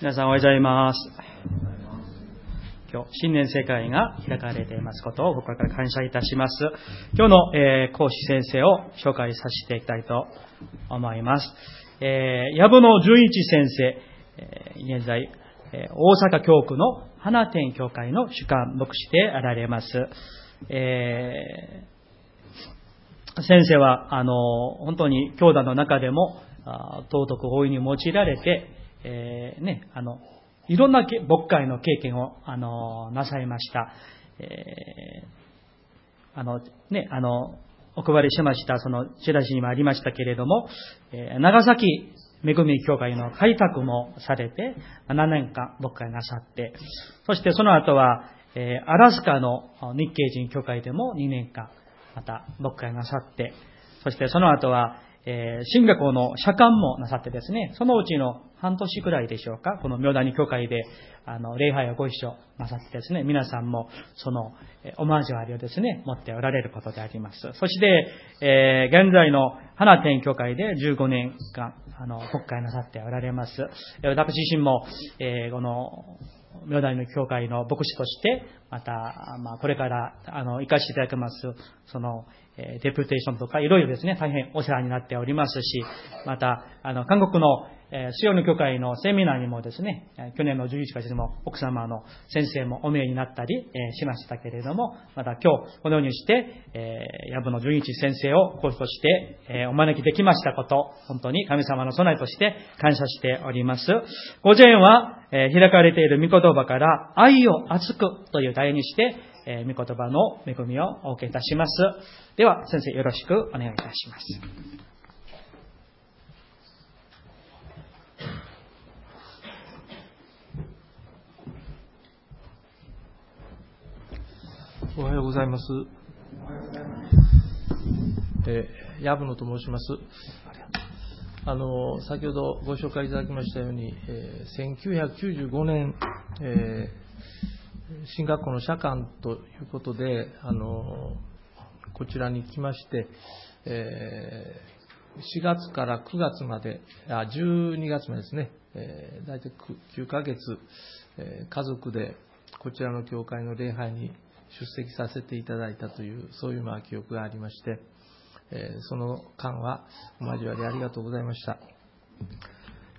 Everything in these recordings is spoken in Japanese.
皆さんおはようございます。今日、新年世界が開かれていますことを心から感謝いたします。今日の、えー講師先生を紹介させていきたいと思います。えー、矢野純一先生、えー現在、え大阪教区の花天教会の主幹牧師であられます。え先生は、あの、本当に教団の中でも、あ道徳大いに用いられて、えーね、あの、いろんな牧会の経験を、あの、なさいました。えーあの、ね、あの、お配りしました、その、チラシにもありましたけれども、えー長崎恵み教会の開拓もされて、7年間牧会なさって、そしてその後は、えーアラスカの日系人教会でも2年間、また牧会なさって、そしてその後は、えー新学校の社官もなさってですね、そのうちの半年くらいでしょうか、この明谷教会で、あの、礼拝をご一緒なさってですね、皆さんもその、えオマージュありをですね、持っておられることであります。そして、えー現在の花天教会で15年間、あの、国会なさっておられます。え私自身も、えーこの、明大の教会の牧師として、また、まあ、これから、あの、生かしていただきます、その、えーデプテーションとか、いろいろですね、大変お世話になっておりますし、また、あの、韓国の、えー、水曜の教会のセミナーにもですね、去年の11月にも奥様の先生もお見えになったり、えしましたけれども、また今日、このようにして、えー、矢部の純一先生を講師として、えお招きできましたこと、本当に神様の備えとして感謝しております。午前は、え開かれている御言葉から、愛を熱くという題にして、え御言葉の恵みをお受けいたします。では、先生よろしくお願いいたします。おはようございます。えー、矢野と申します。あの、先ほどご紹介いただきましたように、えー1995年、えー進学校の社官ということで、あの、こちらに来まして、えー4月から9月まで、あ、12月までですね、えー大体9ヶ月、えー家族でこちらの教会の礼拝に出席させていただいたという、そういうまあ記憶がありまして、えーその間はお交わりありがとうございました。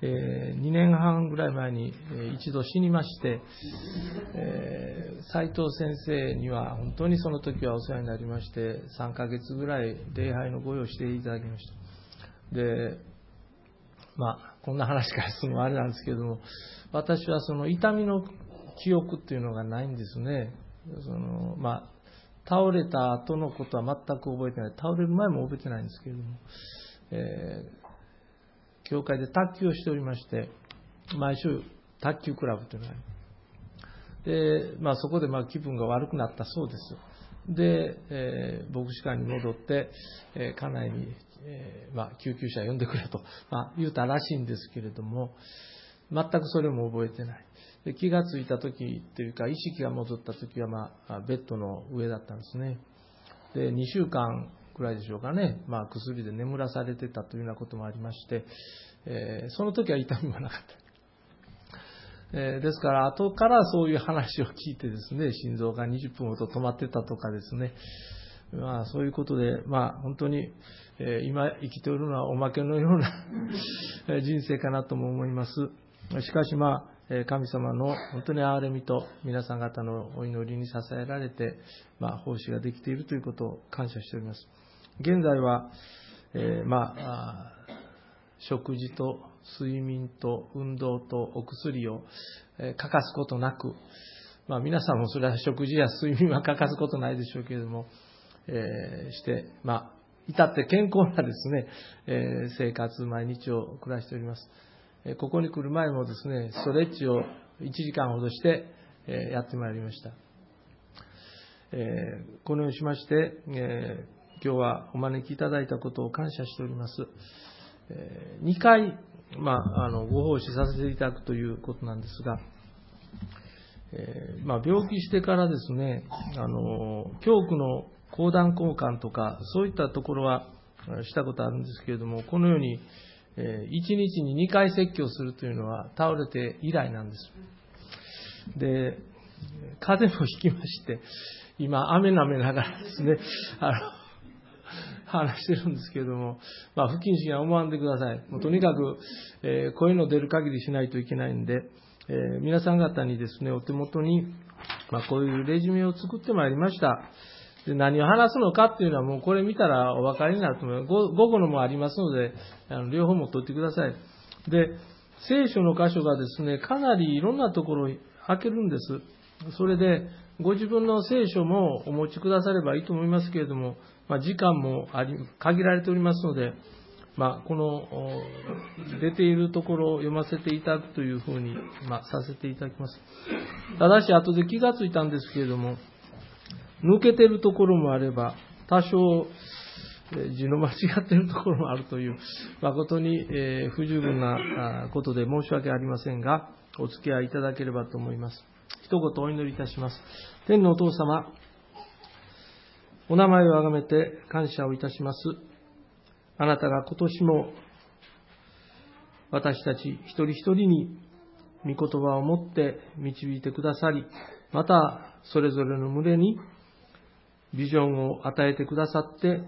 え2年半ぐらい前に、えー一度死にまして、えー藤先生には本当にその時はお世話になりまして、3ヶ月ぐらい礼拝のご用意していただきました。で、まあ、こんな話からするのもあれなんですけども、私はその痛みの記憶っていうのがないんですね。そのまあ、倒れた後のことは全く覚えてない。倒れる前も覚えてないんですけれども、えー教会で卓球をしておりまして、毎週卓球クラブというのがありで、まあ、そこでまあ気分が悪くなったそうです。で、えー牧師館に戻って、えー家内に、えーまあ、救急車呼んでくれと、まあ、言うたらしいんですけれども、全くそれも覚えてない。で気がついた時というか、意識が戻った時は、まあ、ベッドの上だったんですね。で、2週間くらいでしょうかね、まあ、薬で眠らされてたというようなこともありまして、えーその時は痛みもなかった。えーですから、後からそういう話を聞いてですね、心臓が20分ほど止まってたとかですね、まあ、そういうことで、まあ、本当に、えー今生きておるのはおまけのような人生かなとも思います。しかし、まあ、神様の本当に憐れみと皆さん方のお祈りに支えられて、まあ、奉仕ができているということを感謝しております。現在は、えーまあ食事と睡眠と運動とお薬を、え欠かすことなく、まあ、皆さんもそれは食事や睡眠は欠かすことないでしょうけれども、えーして、まあ、至って健康なですね、えー生活、毎日を暮らしております。ここに来る前もですね、ストレッチを1時間ほどして、やってまいりました。このようにしまして、今日はお招きいただいたことを感謝しております。2回、まあ、あのご奉仕させていただくということなんですが、えまあ、病気してからですね、あの教区の講談交換とか、そういったところはしたことあるんですけれども、このように、え、1日に2回説教するというのは倒れて以来なんです。で、風邪もひきまして、今、雨舐めながらですね、あの、話してるんですけれども、まあ、不謹慎は思わんでください。もうとにかく、えー、声の出る限りしないといけないんで、えー、皆さん方にですね、お手元に、まあ、こういうレジュメを作ってまいりました。で何を話すのかっていうのはもうこれ見たらお分かりになると思います。午後のもありますので、あの両方持ってください。で、聖書の箇所がですね、かなりいろんなところを開けるんです。それで、ご自分の聖書もお持ちくださればいいと思いますけれども、まあ、時間もあり限られておりますので、まあ、この出ているところを読ませていただくというふうに、まあ、させていただきます。ただし、後で気がついたんですけれども、抜けてるところもあれば、多少、字の間違っているところもあるという、誠に不十分なことで申し訳ありませんが、お付き合いいただければと思います。一言お祈りいたします。天のお父様、お名前をあがめて感謝をいたします。あなたが今年も私たち一人一人に御言葉を持って導いてくださり、またそれぞれの群れにビジョンを与えてくださって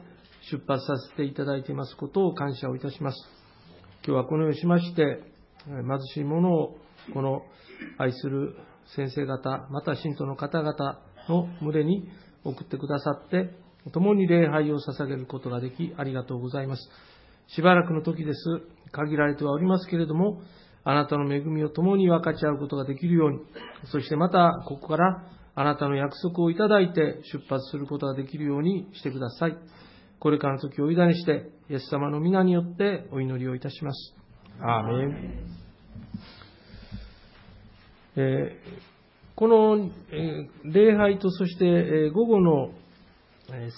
出発させていただいていますことを感謝をいたします。今日はこのようにしまして、貧しい者をこの愛する先生方、また信徒の方々の群れに送ってくださって、共に礼拝を捧げることができ、ありがとうございます。しばらくの時です。限られてはおりますけれども、あなたの恵みを共に分かち合うことができるように、そしてまた、ここからあなたの約束をいただいて出発することができるようにしてください。これからの時をお委ねして、イエス様の皆によってお祈りをいたします。アーメン。えこの、え礼拝とそして、え午後の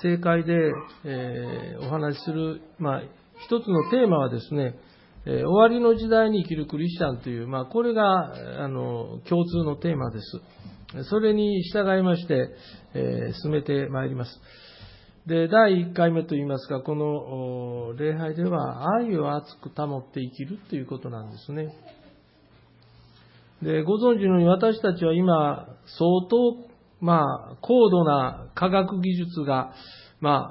正解で、えお話しする、まあ、一つのテーマはですね、え終わりの時代に生きるクリスチャンという、まあ、これがあの共通のテーマです。それに従いまして、え進めてまいります。で、第1回目といいますか、この礼拝では愛を熱く保って生きるということなんですね。で、ご存知のように私たちは今、相当、まあ、高度な科学技術が、ま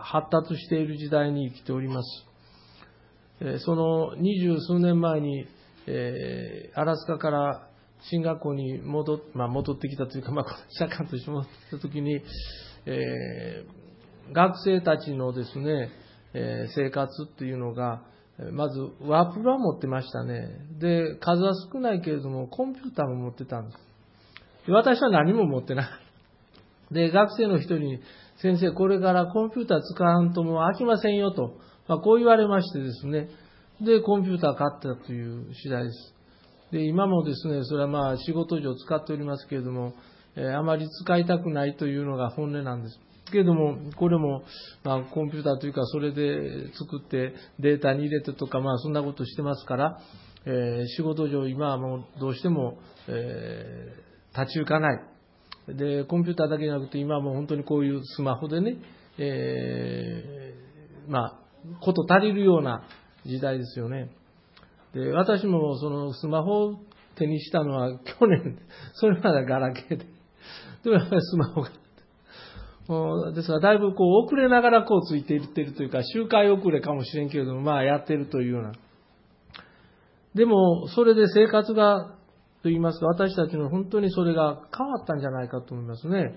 あ、発達している時代に生きております。その二十数年前に、えー、アラスカから進学校に戻,、まあ、戻ってきたというか、まあ、社会として戻ったときに、えー、学生たちのですね、えー、生活っていうのが、まず、ワープロは持ってましたね。で、数は少ないけれども、コンピューターも持ってたんです。で私は何も持ってない。で、学生の人に、先生、これからコンピューター使わんともう飽きませんよと、まあ、こう言われましてですね。で、コンピューター買ったという次第です。で、今もですね、それはまあ仕事上使っておりますけれども、えー、あまり使いたくないというのが本音なんです。けれども、これも、まあ、コンピューターというか、それで作ってデータに入れてとか、まあ、そんなことしてますから、えー、仕事上、今はもうどうしても、えー、立ち行かない。で、コンピューターだけじゃなくて、今はもう本当にこういうスマホでね、えー、まあ、こと足りるような時代ですよね。で、私もそのスマホを手にしたのは去年、それまでガラケーで。でもやっぱりスマホがですから、だいぶこう遅れながらこうついていってるというか、周回遅れかもしれんけれども、まあやってるというような。でも、それで生活が、と言いますか、私たちの本当にそれが変わったんじゃないかと思いますね。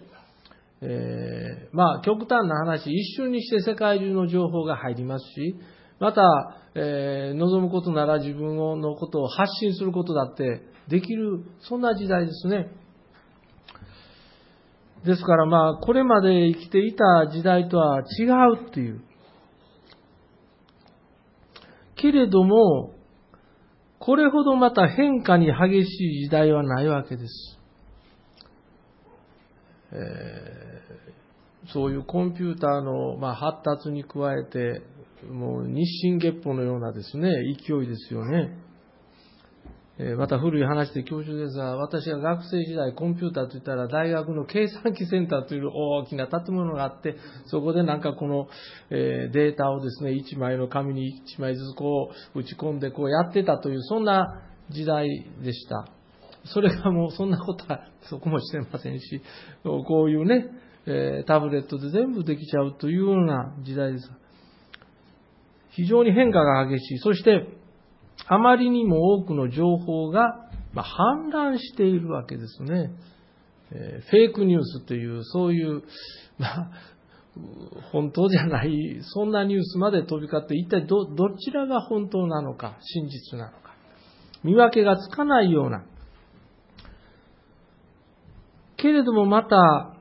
えー、まあ、極端な話、一瞬にして世界中の情報が入りますし、また、えー、望むことなら自分のことを発信することだってできる、そんな時代ですね。ですからまあ、これまで生きていた時代とは違うっていう。けれども、これほどまた変化に激しい時代はないわけです。えー、そういうコンピューターの、まあ、発達に加えて、もう日進月歩のようなですね、勢いですよね。えまた古い話で恐縮ですが、私が学生時代コンピューターといったら大学の計算機センターという大きな建物があって、そこでなんかこの、えデータをですね、1枚の紙に1枚ずつこう打ち込んでこうやってたという、そんな時代でした。それがもうそんなことはそこもしてませんし、こういうね、えタブレットで全部できちゃうというような時代です。非常に変化が激しい。そして、あまりにも多くの情報が、ま氾濫しているわけですね。えフェイクニュースという、そういう、まあ、本当じゃない、そんなニュースまで飛び交って、一体ど、どちらが本当なのか、真実なのか、見分けがつかないような。けれどもまた、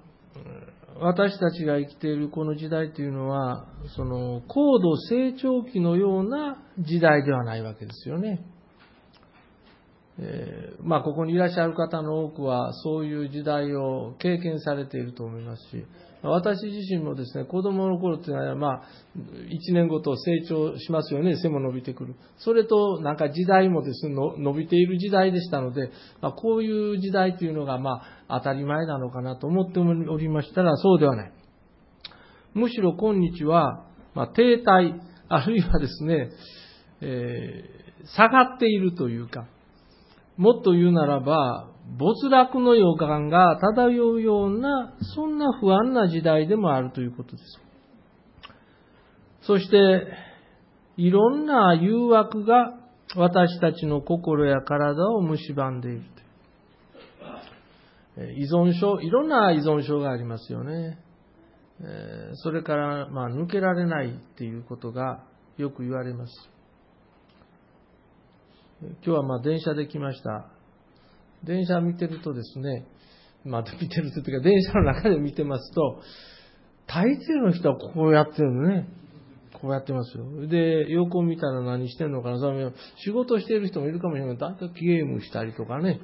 私たちが生きているこの時代というのは、その高度成長期のような時代ではないわけですよね。えー、まあ、ここにいらっしゃる方の多くは、そういう時代を経験されていると思いますし、私自身もですね、子供の頃っていうのは、まあ、1年ごと成長しますよね、背も伸びてくる。それと、なんか時代もですね、伸びている時代でしたので、まあ、こういう時代というのが、まあ、当たり前なのかなと思っておりましたら、そうではない。むしろ今日は、まあ、停滞、あるいはですね、えー、下がっているというか、もっと言うならば、没落の予感が漂うような、そんな不安な時代でもあるということです。そして、いろんな誘惑が私たちの心や体を蝕んでいるとい。依存症、いろんな依存症がありますよね。それから、まあ、抜けられないっていうことがよく言われます。今日はま電車で来ました。電車見てるとですね、まあ見てるというか電車の中で見てますと、大抵の人はこうやってるのね。こうやってますよ。で、横を見たら何してんのかな。それ仕事してる人もいるかもしれないけど、だいたいゲームしたりとかね。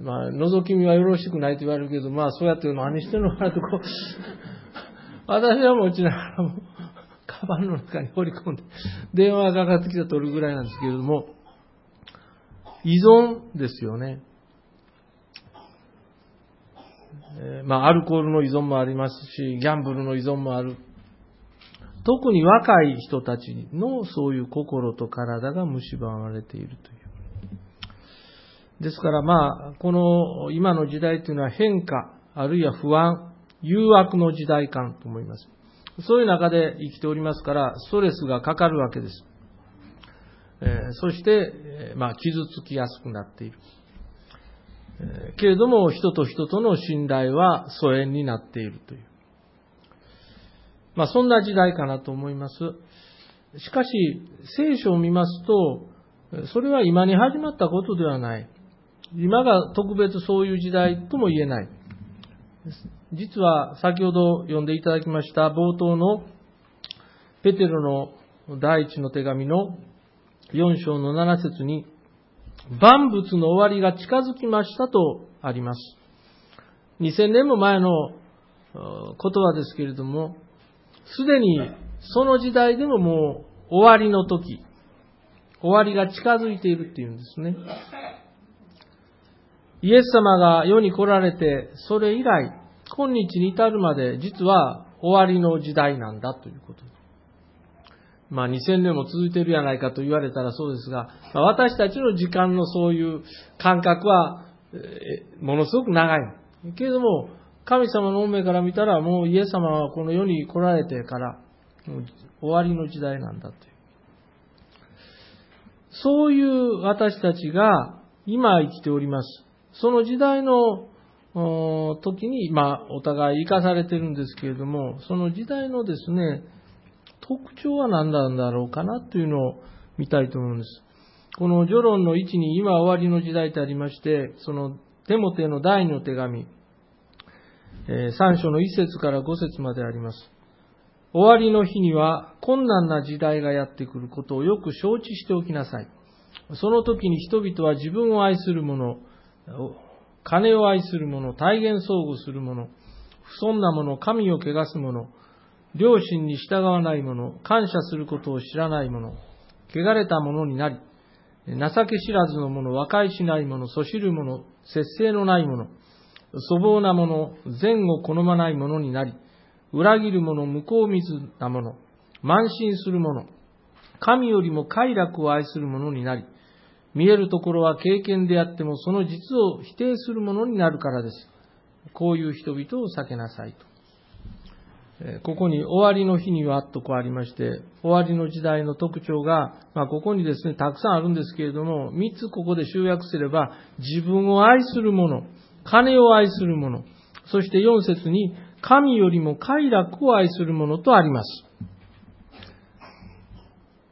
まあ、覗き見はよろしくないと言われるけど、まあ、そうやって何してんのかなとこう、私はもちろん、カバンの中に放り込んで、電話がかかってきたら取るぐらいなんですけれども、依存ですよね。えまあ、アルコールの依存もありますし、ギャンブルの依存もある。特に若い人たちのそういう心と体が蝕まれているという。ですからまあ、この今の時代というのは変化、あるいは不安、誘惑の時代感と思います。そういう中で生きておりますから、ストレスがかかるわけです。えそして、まあ、傷つきやすくなっている。えけれども、人と人との信頼は疎遠になっているという。まあ、そんな時代かなと思います。しかし、聖書を見ますと、それは今に始まったことではない。今が特別そういう時代とも言えない。実は先ほど読んでいただきました冒頭のペテロの第一の手紙の4章の7節に、万物の終わりが近づきましたとあります。2000年も前の言葉ですけれども、すでにその時代でももう終わりの時、終わりが近づいているっていうんですね。イエス様が世に来られて、それ以来、今日に至るまで実は終わりの時代なんだということです。まあ2000年も続いてるやないかと言われたらそうですが、まあ、私たちの時間のそういう感覚は、えものすごく長い。けれども、神様の運命から見たらもうイエス様はこの世に来られてから、終わりの時代なんだという。そういう私たちが今生きております。その時代の時に、まあ、お互い生かされてるんですけれども、その時代のですね、特徴は何なんだろうかなというのを見たいと思うんです。この序論の位置に今終わりの時代とありまして、そのテモテの第二の手紙、え3章の1節から5節まであります。終わりの日には困難な時代がやってくることをよく承知しておきなさい。その時に人々は自分を愛する者、金を愛する者、体現相互する者、不尊な者、神を汚す者、両親に従わない者、感謝することを知らない者、汚れた者になり、情け知らずの者、和解しない者、そしる者、節制のない者、粗暴な者、善を好まない者になり、裏切る者、向こう水な者、慢心する者、神よりも快楽を愛する者になり、見えるところは経験であってもその実を否定するものになるからです。こういう人々を避けなさいと。ここに終わりの日にはとこうありまして、終わりの時代の特徴が、まあ、ここにですね、たくさんあるんですけれども、三つここで集約すれば、自分を愛する者、金を愛する者、そして四節に、神よりも快楽を愛する者とあります。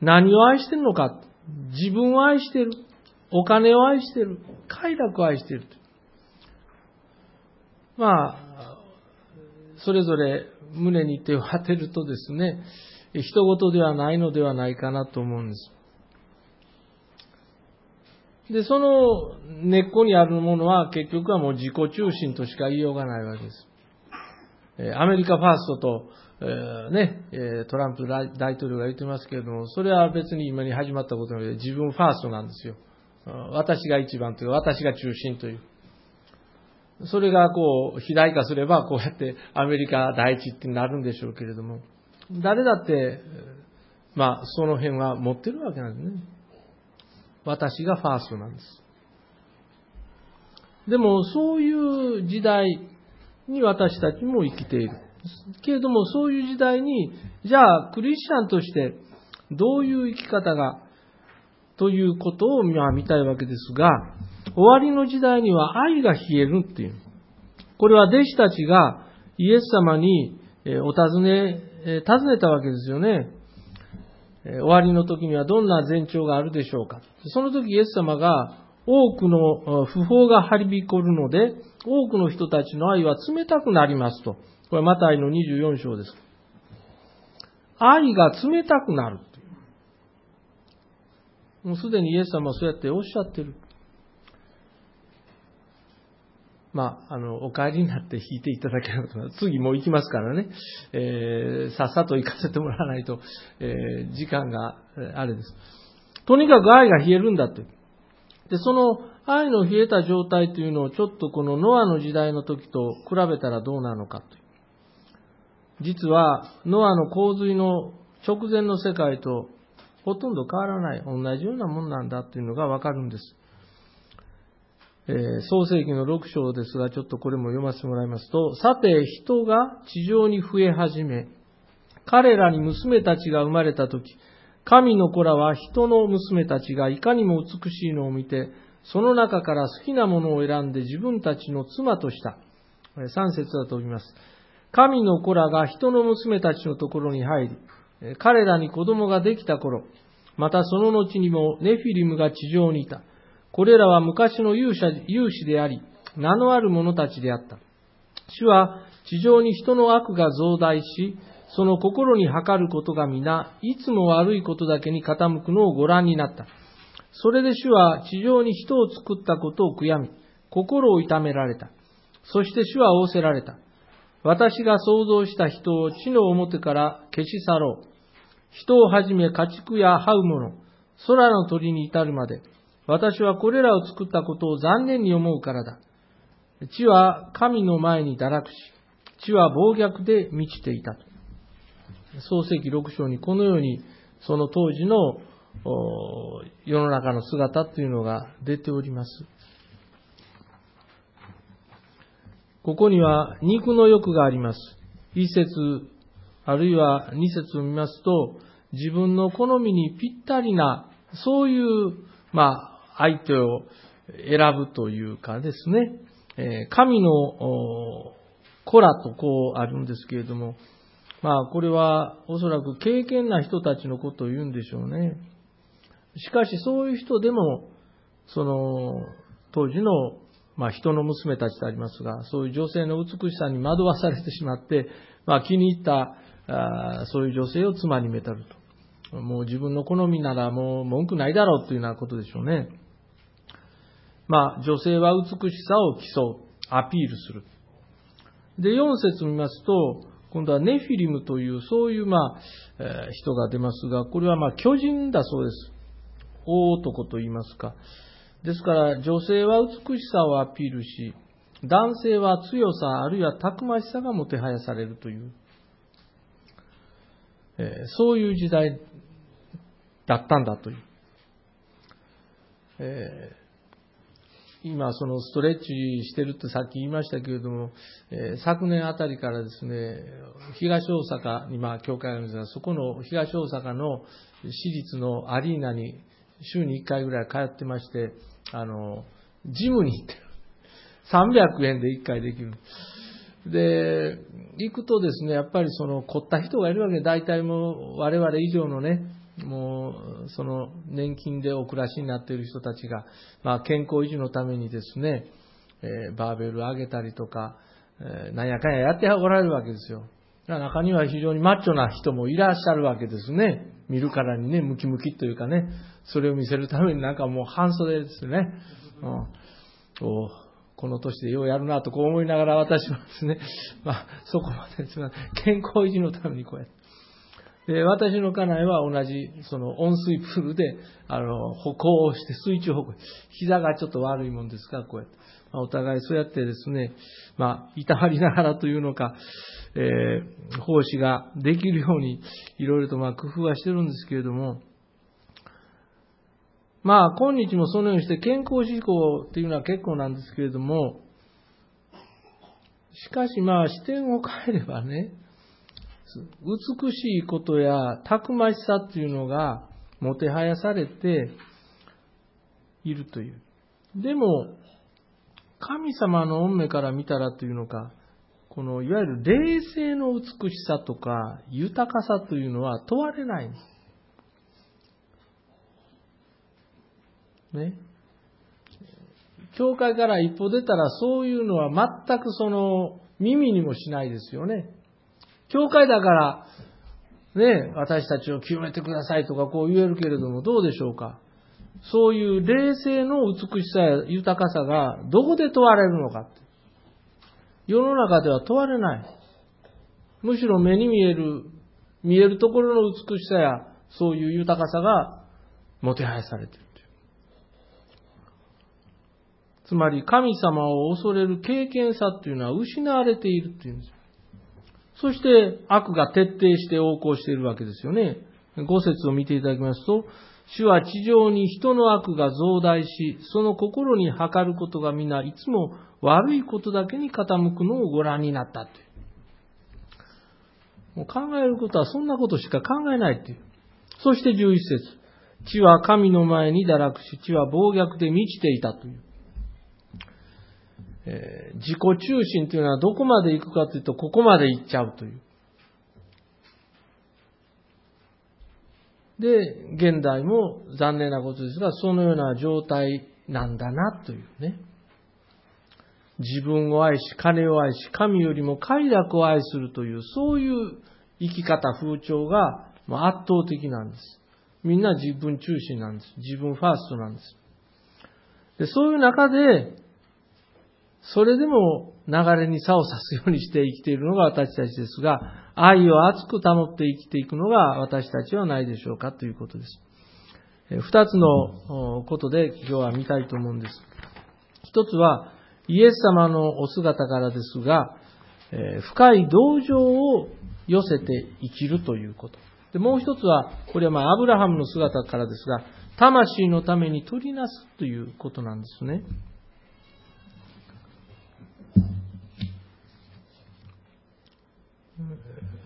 何を愛してるのか自分を愛してる。お金を愛してる。快楽を愛している。まあ、それぞれ胸に手を当てるとですね、人事ではないのではないかなと思うんです。で、その根っこにあるものは結局はもう自己中心としか言いようがないわけです。アメリカファーストと、えー、ね、トランプ大統領が言ってますけれども、それは別に今に始まったことなので自分ファーストなんですよ。私が一番という私が中心という。それがこう、肥大化すれば、こうやってアメリカ第一ってなるんでしょうけれども、誰だって、まあ、その辺は持ってるわけなんですね。私がファーストなんです。でも、そういう時代に私たちも生きている。けれども、そういう時代に、じゃあ、クリスチャンとして、どういう生き方が、ということを見たいわけですが、終わりの時代には愛が冷えるっていう。これは弟子たちがイエス様にお尋ね、尋ねたわけですよね。終わりの時にはどんな前兆があるでしょうか。その時イエス様が多くの不法が張りびこるので、多くの人たちの愛は冷たくなりますと。これマタイの24章です。愛が冷たくなる。もうすでにイエス様はそうやっておっしゃってる。まあ、あの、お帰りになって弾いていただければと。次もう行きますからね。えー、さっさと行かせてもらわないと、えー、時間が、あれです。とにかく愛が冷えるんだって。で、その愛の冷えた状態というのをちょっとこのノアの時代の時と比べたらどうなのかという。実は、ノアの洪水の直前の世界とほとんど変わらない、同じようなもんなんだというのがわかるんです。えー、創世記の6章ですが、ちょっとこれも読ませてもらいますと、さて人が地上に増え始め、彼らに娘たちが生まれたとき、神の子らは人の娘たちがいかにも美しいのを見て、その中から好きなものを選んで自分たちの妻とした。3節だと読みます。神の子らが人の娘たちのところに入り、彼らに子供ができた頃、またその後にもネフィリムが地上にいた。これらは昔の勇者勇士であり、名のある者たちであった。主は地上に人の悪が増大し、その心に測ることが皆、いつも悪いことだけに傾くのをご覧になった。それで主は地上に人を作ったことを悔やみ、心を痛められた。そして主は仰せられた。私が想像した人を地の表から消し去ろう。人をはじめ家畜や這う者、空の鳥に至るまで、私はこれらを作ったことを残念に思うからだ。地は神の前に堕落し、地は暴虐で満ちていた。創世記6章にこのように、その当時の世の中の姿というのが出ております。ここには肉の欲があります。一節、あるいは二節を見ますと、自分の好みにぴったりな、そういう、まあ、相手を選ぶというかですね、え神の子らとこうあるんですけれども、まあこれはおそらく敬虔な人たちのことを言うんでしょうね。しかしそういう人でも、その当時の、まあ、人の娘たちとありますが、そういう女性の美しさに惑わされてしまって、まあ、気に入ったあそういう女性を妻にめたると。もう自分の好みならもう文句ないだろうというようなことでしょうね。まあ、女性は美しさを競う、アピールする。で、4節見ますと、今度はネフィリムという、そういう、まあ、えー、人が出ますが、これはまあ、巨人だそうです。大男と言いますか。ですから、女性は美しさをアピールし、男性は強さあるいはたくましさがもてはやされるという、えーそういう時代だったんだという。えー今、そのストレッチしてるってさっき言いましたけれども、えー昨年あたりからですね、東大阪に、まあ、教会があるんですが、そこの東大阪の私立のアリーナに週に1回ぐらい通ってまして、あの、ジムに行ってる。300円で1回できる。で、行くとですね、やっぱりその凝った人がいるわけで、大体もう我々以上のね、もうその年金でお暮らしになっている人たちが、まあ、健康維持のためにですね、えーバーベル上げたりとか、えーなんやかんややっておられるわけですよ。中には非常にマッチョな人もいらっしゃるわけですね。見るからにね、ムキムキというかね、それを見せるためになんかもう半袖ですね。うんおこの年でようやるなとこう思いながら私はですね、まあ、そこまでですが、健康維持のためにこうやって。で、私の家内は同じ、その温水プールで、あの、歩行をして水中歩行。膝がちょっと悪いもんですか？ら、こうやって。まあ、お互いそうやってですね、まあ、痛張りながらというのか、えー、奉仕ができるように、いろいろとまあ工夫はしてるんですけれども、まあ、今日もそのようにして健康志向っていうのは結構なんですけれども、しかしまあ視点を変えればね、美しいことやたくましさっていうのがもてはやされているという。でも、神様の恩目から見たらというのか、このいわゆる霊性の美しさとか豊かさというのは問われないんです。ね。教会から一歩出たらそういうのは全くその耳にもしないですよね。教会だから、ね、私たちを清めてくださいとかこう言えるけれどもどうでしょうか？そういう霊性の美しさや豊かさがどこで問われるのかって。世の中では問われない。むしろ目に見える、見えるところの美しさやそういう豊かさがもてはやされている。つまり神様を恐れる経験さっていうのは失われているっていうんです。そして悪が徹底して横行しているわけですよね。五節を見ていただきますと、主は地上に人の悪が増大し、その心に測ることが皆いつも悪いことだけに傾くのをご覧になったって。もう考えることはそんなことしか考えないっていう。そして11節地は神の前に堕落し、地は暴虐で満ちていたという。えー自己中心というのはどこまで行くかというと、ここまで行っちゃうという。で、現代も残念なことですが、そのような状態なんだなというね。自分を愛し、金を愛し、神よりも快楽を愛するという、そういう生き方、風潮が圧倒的なんです。みんな自分中心なんです。自分ファーストなんです。でそういう中で、それでも流れに差を差すようにして生きているのが私たちですが、愛を熱く保って生きていくのが私たちはないでしょうかということです。二つのことで今日は見たいと思うんです。一つは、イエス様のお姿からですが、深い同情を寄せて生きるということ。でもう一つは、これはまあアブラハムの姿からですが、魂のために取りなすということなんですね。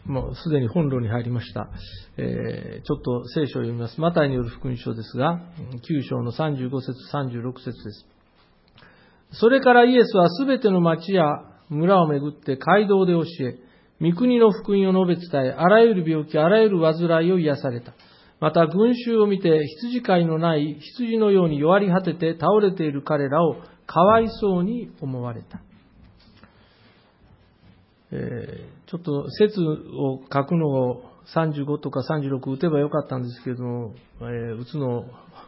もうすでに本論に入りました。えーちょっと聖書を読みます。マタイによる福音書ですが、9章の35節36節です。それからイエスはすべての町や村を巡って街道で教え、御国の福音を述べ伝え、あらゆる病気、あらゆる患いを癒された。また群衆を見て羊飼いのない羊のように弱り果てて倒れている彼らをかわいそうに思われた。えーちょっと説を書くのを35とか36打てばよかったんですけども、えー打つの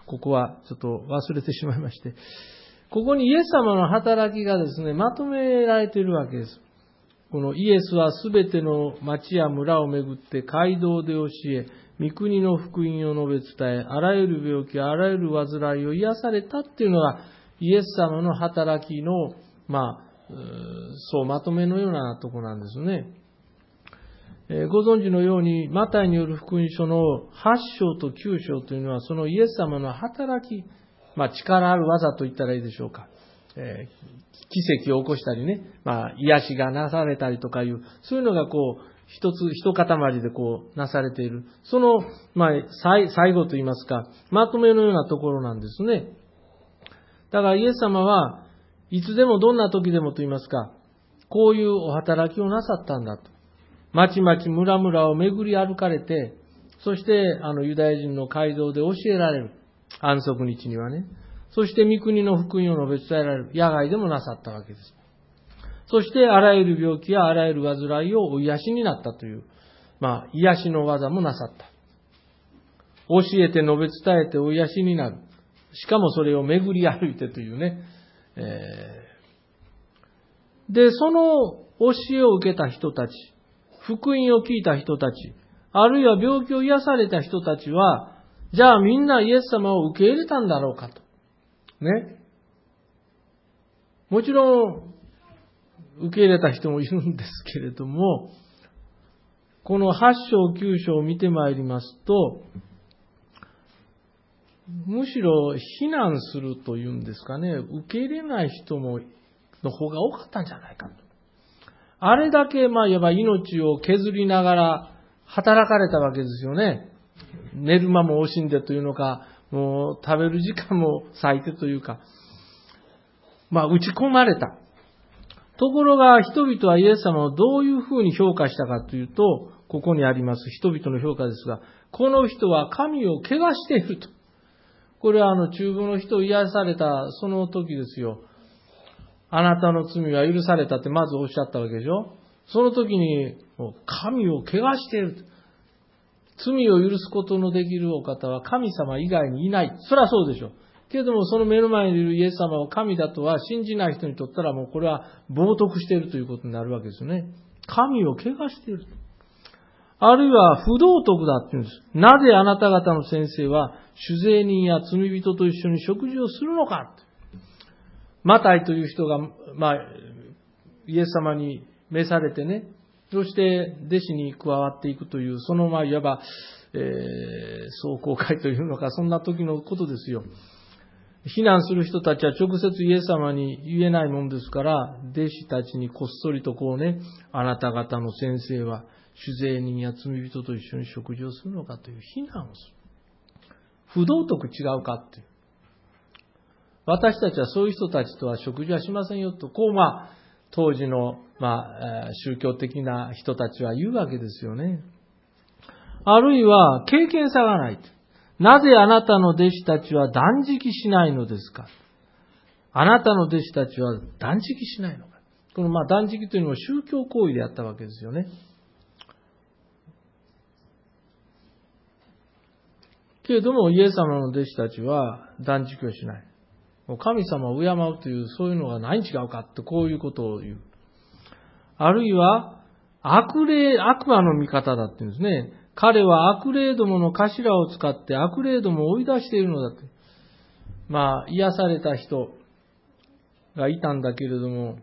ここはちょっと忘れてしまいまして、ここにイエス様の働きがですね、まとめられているわけです。このイエスはすべての町や村をめぐって街道で教え、御国の福音を述べ伝え、あらゆる病気、あらゆる患いを癒されたっていうのが、イエス様の働きの、まあ、そうまとめのようなとこなんですね。え、ご存知のように、マタイによる福音書の8章と9章というのは、そのイエス様の働き、まあ、力ある技と言ったらいいでしょうか。えー、奇跡を起こしたりね、まあ、癒しがなされたりとかいう、そういうのがこう、一つ、一塊でこう、なされている。その、まあ、最後と言いますか、まとめのようなところなんですね。だからイエス様は、いつでもどんな時でもと言いますか、こういうお働きをなさったんだと。まちまち村々を巡り歩かれて、そして、あの、ユダヤ人の街道で教えられる。安息日にはね。そして、御国の福音を述べ伝えられる。野外でもなさったわけです。そして、あらゆる病気やあらゆる患いをお癒しになったという、まあ、癒しの技もなさった。教えて述べ伝えてお癒しになる。しかもそれを巡り歩いてというね。え、で、その教えを受けた人たち、福音を聞いた人たち、あるいは病気を癒された人たちは、じゃあみんなイエス様を受け入れたんだろうかと。ね。もちろん、受け入れた人もいるんですけれども、この8章9章を見てまいりますと、むしろ非難するというんですかね、受け入れない人も、の方が多かったんじゃないかと。あれだけ、まあ、いわば命を削りながら働かれたわけですよね。寝る間も惜しんでというのか、もう食べる時間も割いてというか、まあ、打ち込まれた。ところが人々はイエス様をどういうふうに評価したかというと、ここにあります人々の評価ですが、この人は神を怪我していると。これはあの中部の人を癒されたその時ですよ。あなたの罪は許されたってまずおっしゃったわけでしょその時に、神を怪我している。罪を許すことのできるお方は神様以外にいない。そりゃそうでしょ。けれども、その目の前にいるイエス様を神だとは信じない人にとったらもうこれは冒涜しているということになるわけですよね。神を怪我している。あるいは不道徳だって言うんです。なぜあなた方の先生は酒税人や罪人と一緒に食事をするのかマタイという人が、まあ、イエス様に召されてね、そして弟子に加わっていくという、そのまあいわば、えー、壮行会というのか、そんな時のことですよ。非難する人たちは直接イエス様に言えないもんですから、弟子たちにこっそりとこうね、あなた方の先生は酒税人や罪人と一緒に食事をするのかという非難をする。不道徳違うかっていう。私たちはそういう人たちとは食事はしませんよと、こうまあ、当時の、まあ、宗教的な人たちは言うわけですよね。あるいは、経験差がない。なぜあなたの弟子たちは断食しないのですかあなたの弟子たちは断食しないのかこのまあ断食というのも宗教行為であったわけですよね。けれども、イエス様の弟子たちは断食をしない。神様を敬うという、そういうのが何違うかって、こういうことを言う。あるいは、悪霊、悪魔の味方だって言うんですね。彼は悪霊どもの頭を使って悪霊どもを追い出しているのだと。まあ、癒された人がいたんだけれども、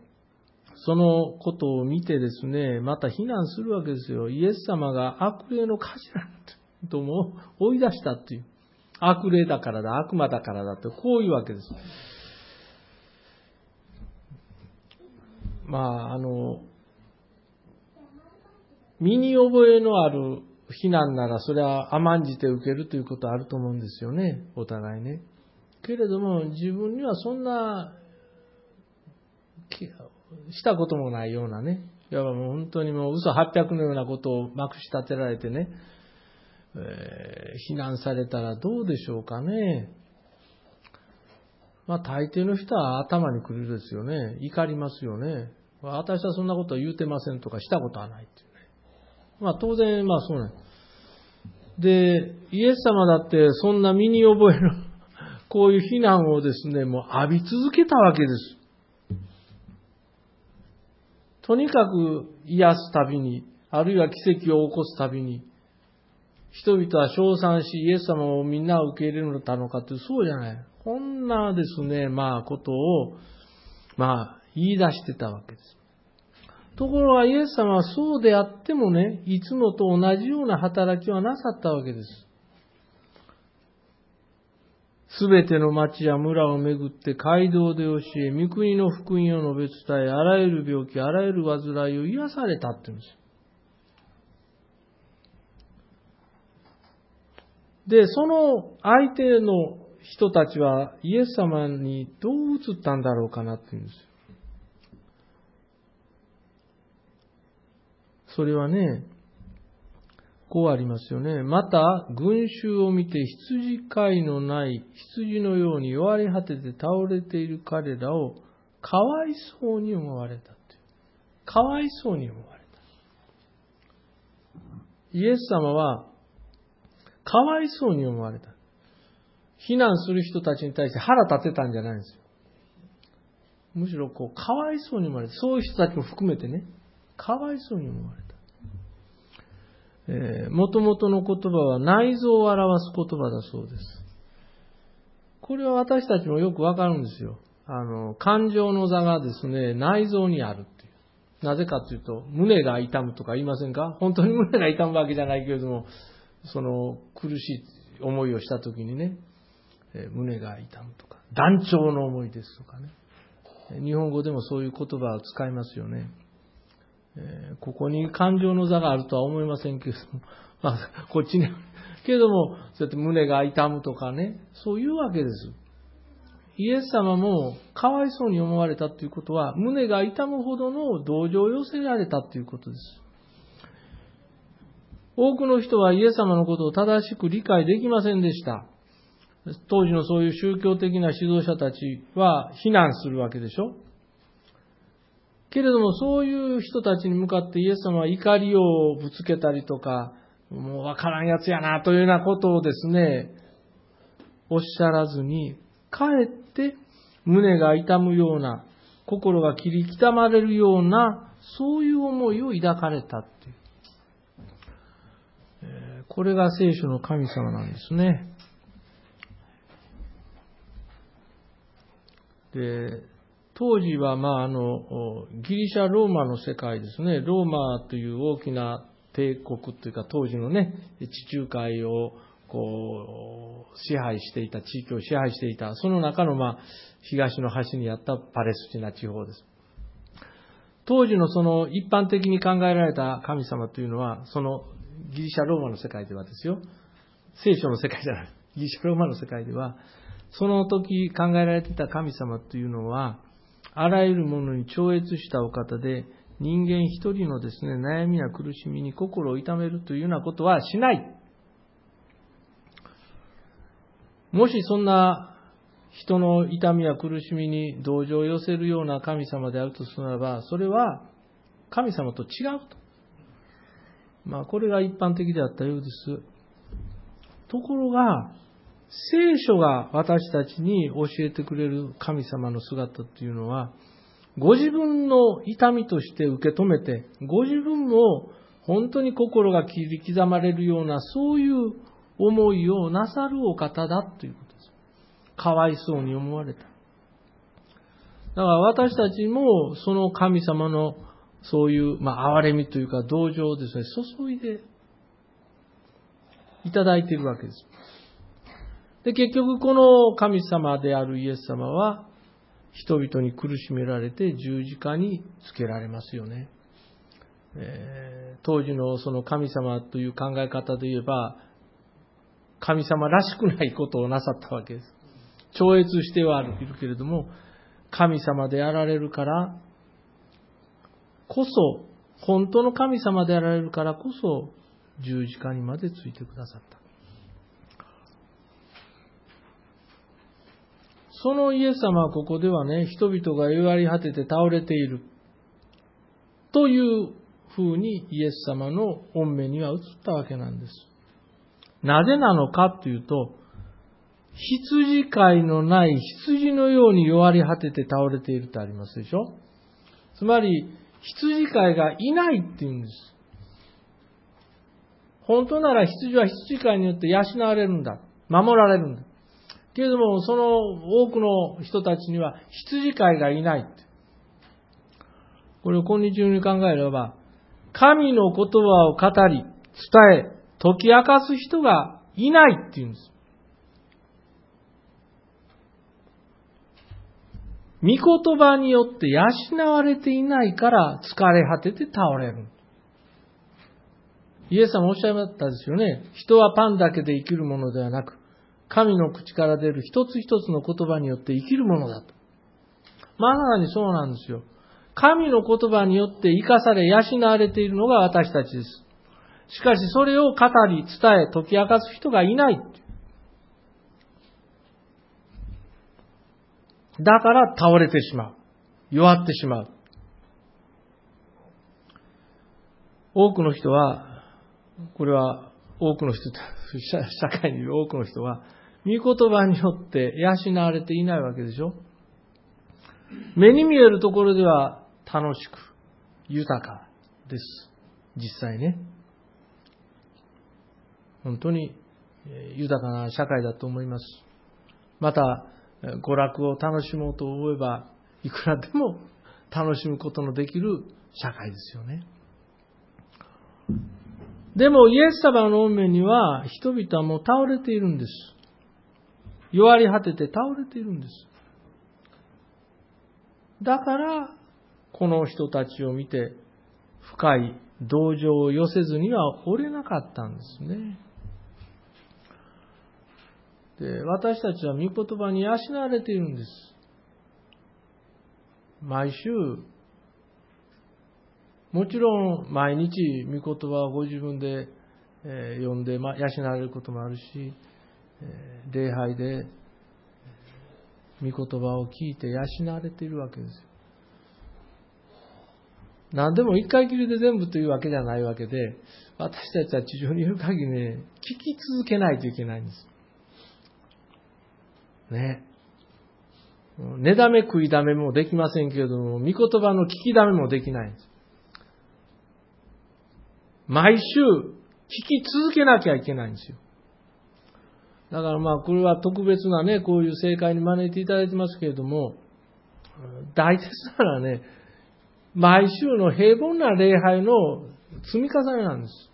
そのことを見てですね、また非難するわけですよ。イエス様が悪霊の頭ども追い出したっていう。悪霊だからだ、悪魔だからだと、こういうわけです。まあ、あの、身に覚えのある非難ならそれは甘んじて受けるということはあると思うんですよね、お互いね。けれども自分にはそんな、したこともないようなね、いわばもう本当にもう嘘800のようなことをまくし立てられてね、えー、非難されたらどうでしょうかね。まあ大抵の人は頭にくるですよね。怒りますよね。私はそんなことは言うてませんとかしたことはないっていうね。まあ当然、まあそうなんで、イエス様だってそんな身に覚える、こういう非難をですね、もう浴び続けたわけです。とにかく癒すたびに、あるいは奇跡を起こすたびに、人々は称賛し、イエス様をみんな受け入れたのかという、そうじゃない。こんなですね、まあ、ことを、まあ、言い出してたわけです。ところがイエス様はそうであってもね、いつもと同じような働きはなさったわけです。すべての町や村をめぐって街道で教え、御国の福音を述べ伝え、あらゆる病気、あらゆる煩いを癒されたって言うんです。で、その相手の人たちはイエス様にどう映ったんだろうかなって言うんですよ。それはね、こうありますよね。また、群衆を見て羊飼いのない羊のように弱り果てて倒れている彼らをかわいそうに思われたってかわいそうに思われた。イエス様は、かわいそうに思われた。非難する人たちに対して腹立てたんじゃないんですよ。むしろこう、かわいそうに思われた。そういう人たちも含めてね、かわいそうに思われた。えー、元々の言葉は内臓を表す言葉だそうです。これは私たちもよくわかるんですよ。あの、感情の座がですね、内臓にあるっていう。なぜかというと、胸が痛むとか言いませんか？本当に胸が痛むわけじゃないけれども、その苦しい思いをした時にね、え、胸が痛むとか、断腸の思いですとかね。日本語でもそういう言葉を使いますよね。え、ここに感情の座があるとは思いませんけれども、まあ、こっちに。けども、そうやって胸が痛むとかね、そういうわけです。イエス様もかわいそうに思われたということは、胸が痛むほどの同情を寄せられたということです。多くの人はイエス様のことを正しく理解できませんでした。当時のそういう宗教的な指導者たちは非難するわけでしょけれども、そういう人たちに向かってイエス様は怒りをぶつけたりとか、もうわからんやつやな、というようなことをですね、おっしゃらずに、かえって胸が痛むような、心が切り刻まれるような、そういう思いを抱かれたっていう。これが聖書の神様なんですね。で、当時は、まあ、あの、ギリシャ・ローマの世界ですね。ローマという大きな帝国というか、当時のね、地中海を、こう、支配していた、地域を支配していた、その中の、まあ、東の端にあったパレスチナ地方です。当時のその一般的に考えられた神様というのは、そのギリシャ・ローマの世界ではですよ、聖書の世界じゃない、ギリシャ・ローマの世界では、その時考えられてた神様というのは、あらゆるものに超越したお方で、人間一人のですね、悩みや苦しみに心を痛めるというようなことはしない。もしそんな人の痛みや苦しみに同情を寄せるような神様であるとするならば、それは神様と違うと。まあ、これが一般的であったようです。ところが、聖書が私たちに教えてくれる神様の姿っていうのは、ご自分の痛みとして受け止めて、ご自分も本当に心が切り刻まれるような、そういう思いをなさるお方だということです。かわいそうに思われた。だから私たちもその神様のそういう、まあ、憐れみというか同情をですね、注いでいただいているわけです。で、結局この神様であるイエス様は、人々に苦しめられて十字架につけられますよね。えー、当時のその神様という考え方で言えば、神様らしくないことをなさったわけです。超越してはいるけれども、神様であられるからこそ、本当の神様であられるからこそ、十字架にまでついてくださった。そのイエス様はここではね、人々が弱り果てて倒れている。という風にイエス様の御目には映ったわけなんです。なぜなのかというと、羊飼いのない羊のように弱り果てて倒れているとありますでしょ？つまり、羊飼いがいないって言うんです。本当なら羊は羊飼いによって養われるんだ。守られるんだ。けれども、その多くの人たちには羊飼いがいない。これを今日中に考えれば、神の言葉を語り、伝え、解き明かす人がいないっていうんです。御言葉によって養われていないから疲れ果てて倒れる。イエス様おっしゃいましたですよね。人はパンだけで生きるものではなく、神の口から出る一つ一つの言葉によって生きるものだと。まさにそうなんですよ。神の言葉によって生かされ養われているのが私たちです。しかしそれを語り、伝え、解き明かす人がいない。だから倒れてしまう。弱ってしまう。多くの人は、これは多くの人、社会にいる多くの人は、御言葉によって養われていないわけでしょ目に見えるところでは楽しく、豊かです。実際ね。本当に豊かな社会だと思います。また、娯楽を楽しもうと思えば、いくらでも楽しむことのできる社会ですよね。でも、イエス様の恩面には人々はもう倒れているんです。弱り果てて倒れているんです。だから、この人たちを見て、深い同情を寄せずには折れなかったんですね。で私たちは御言葉に養われているんです。毎週、もちろん毎日御言葉をご自分で、え読んで、ま、養われることもあるし、え礼拝で御言葉を聞いて養われているわけですよ。何でも一回きりで全部というわけではないわけで、私たちは地上にいる限りね、聞き続けないといけないんです。ね。寝だめ食いだめもできませんけれども、御言葉の聞きだめもできないんです。毎週聞き続けなきゃいけないんですよ。だからまあこれは特別なね、こういう正解に招いていただいてますけれども、大切ならね、毎週の平凡な礼拝の積み重ねなんです。